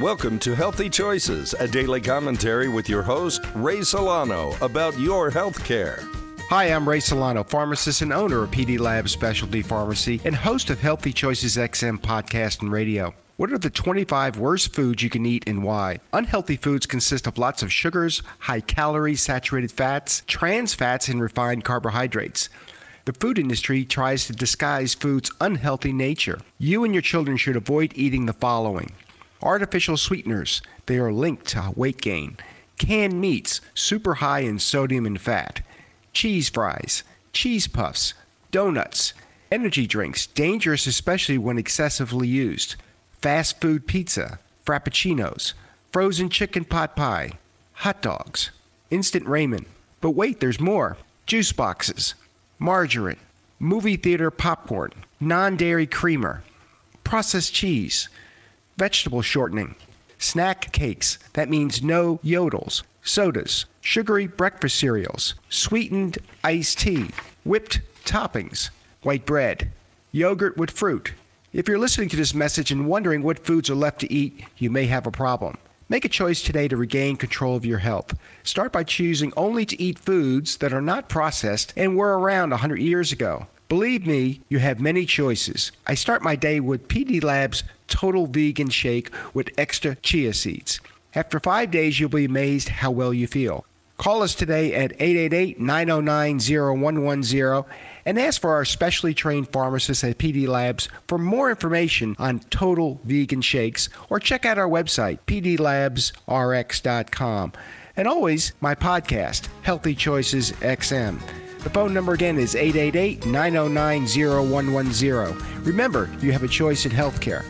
Welcome to Healthy Choices, a daily commentary with your host, Ray Solano, about your health care. Hi, I'm Ray Solano, pharmacist and owner of PD Labs Specialty Pharmacy and host of Healthy Choices XM podcast and radio. What are the 25 worst foods you can eat and why? Unhealthy foods consist of lots of sugars, high calories, saturated fats, trans fats, and refined carbohydrates. The food industry tries to disguise food's unhealthy nature. You and your children should avoid eating the following Artificial sweeteners, they are linked to weight gain. Canned meats, super high in sodium and fat. Cheese fries, cheese puffs, donuts, energy drinks, dangerous especially when excessively used. Fast food pizza, frappuccinos, frozen chicken pot pie, hot dogs, instant ramen. But wait, there's more. Juice boxes, margarine, movie theater popcorn, non dairy creamer, processed cheese vegetable shortening, snack cakes, that means no yodels, sodas, sugary breakfast cereals, sweetened iced tea, whipped toppings, white bread, yogurt with fruit. If you're listening to this message and wondering what foods are left to eat, you may have a problem. Make a choice today to regain control of your health. Start by choosing only to eat foods that are not processed and were around 100 years ago. Believe me, you have many choices. I start my day with PD Labs Total Vegan Shake with extra chia seeds. After five days, you'll be amazed how well you feel. Call us today at 888 909 0110 and ask for our specially trained pharmacists at PD Labs for more information on total vegan shakes or check out our website, pdlabsrx.com. And always my podcast, Healthy Choices XM. The phone number again is 888 909 0110. Remember, you have a choice in healthcare.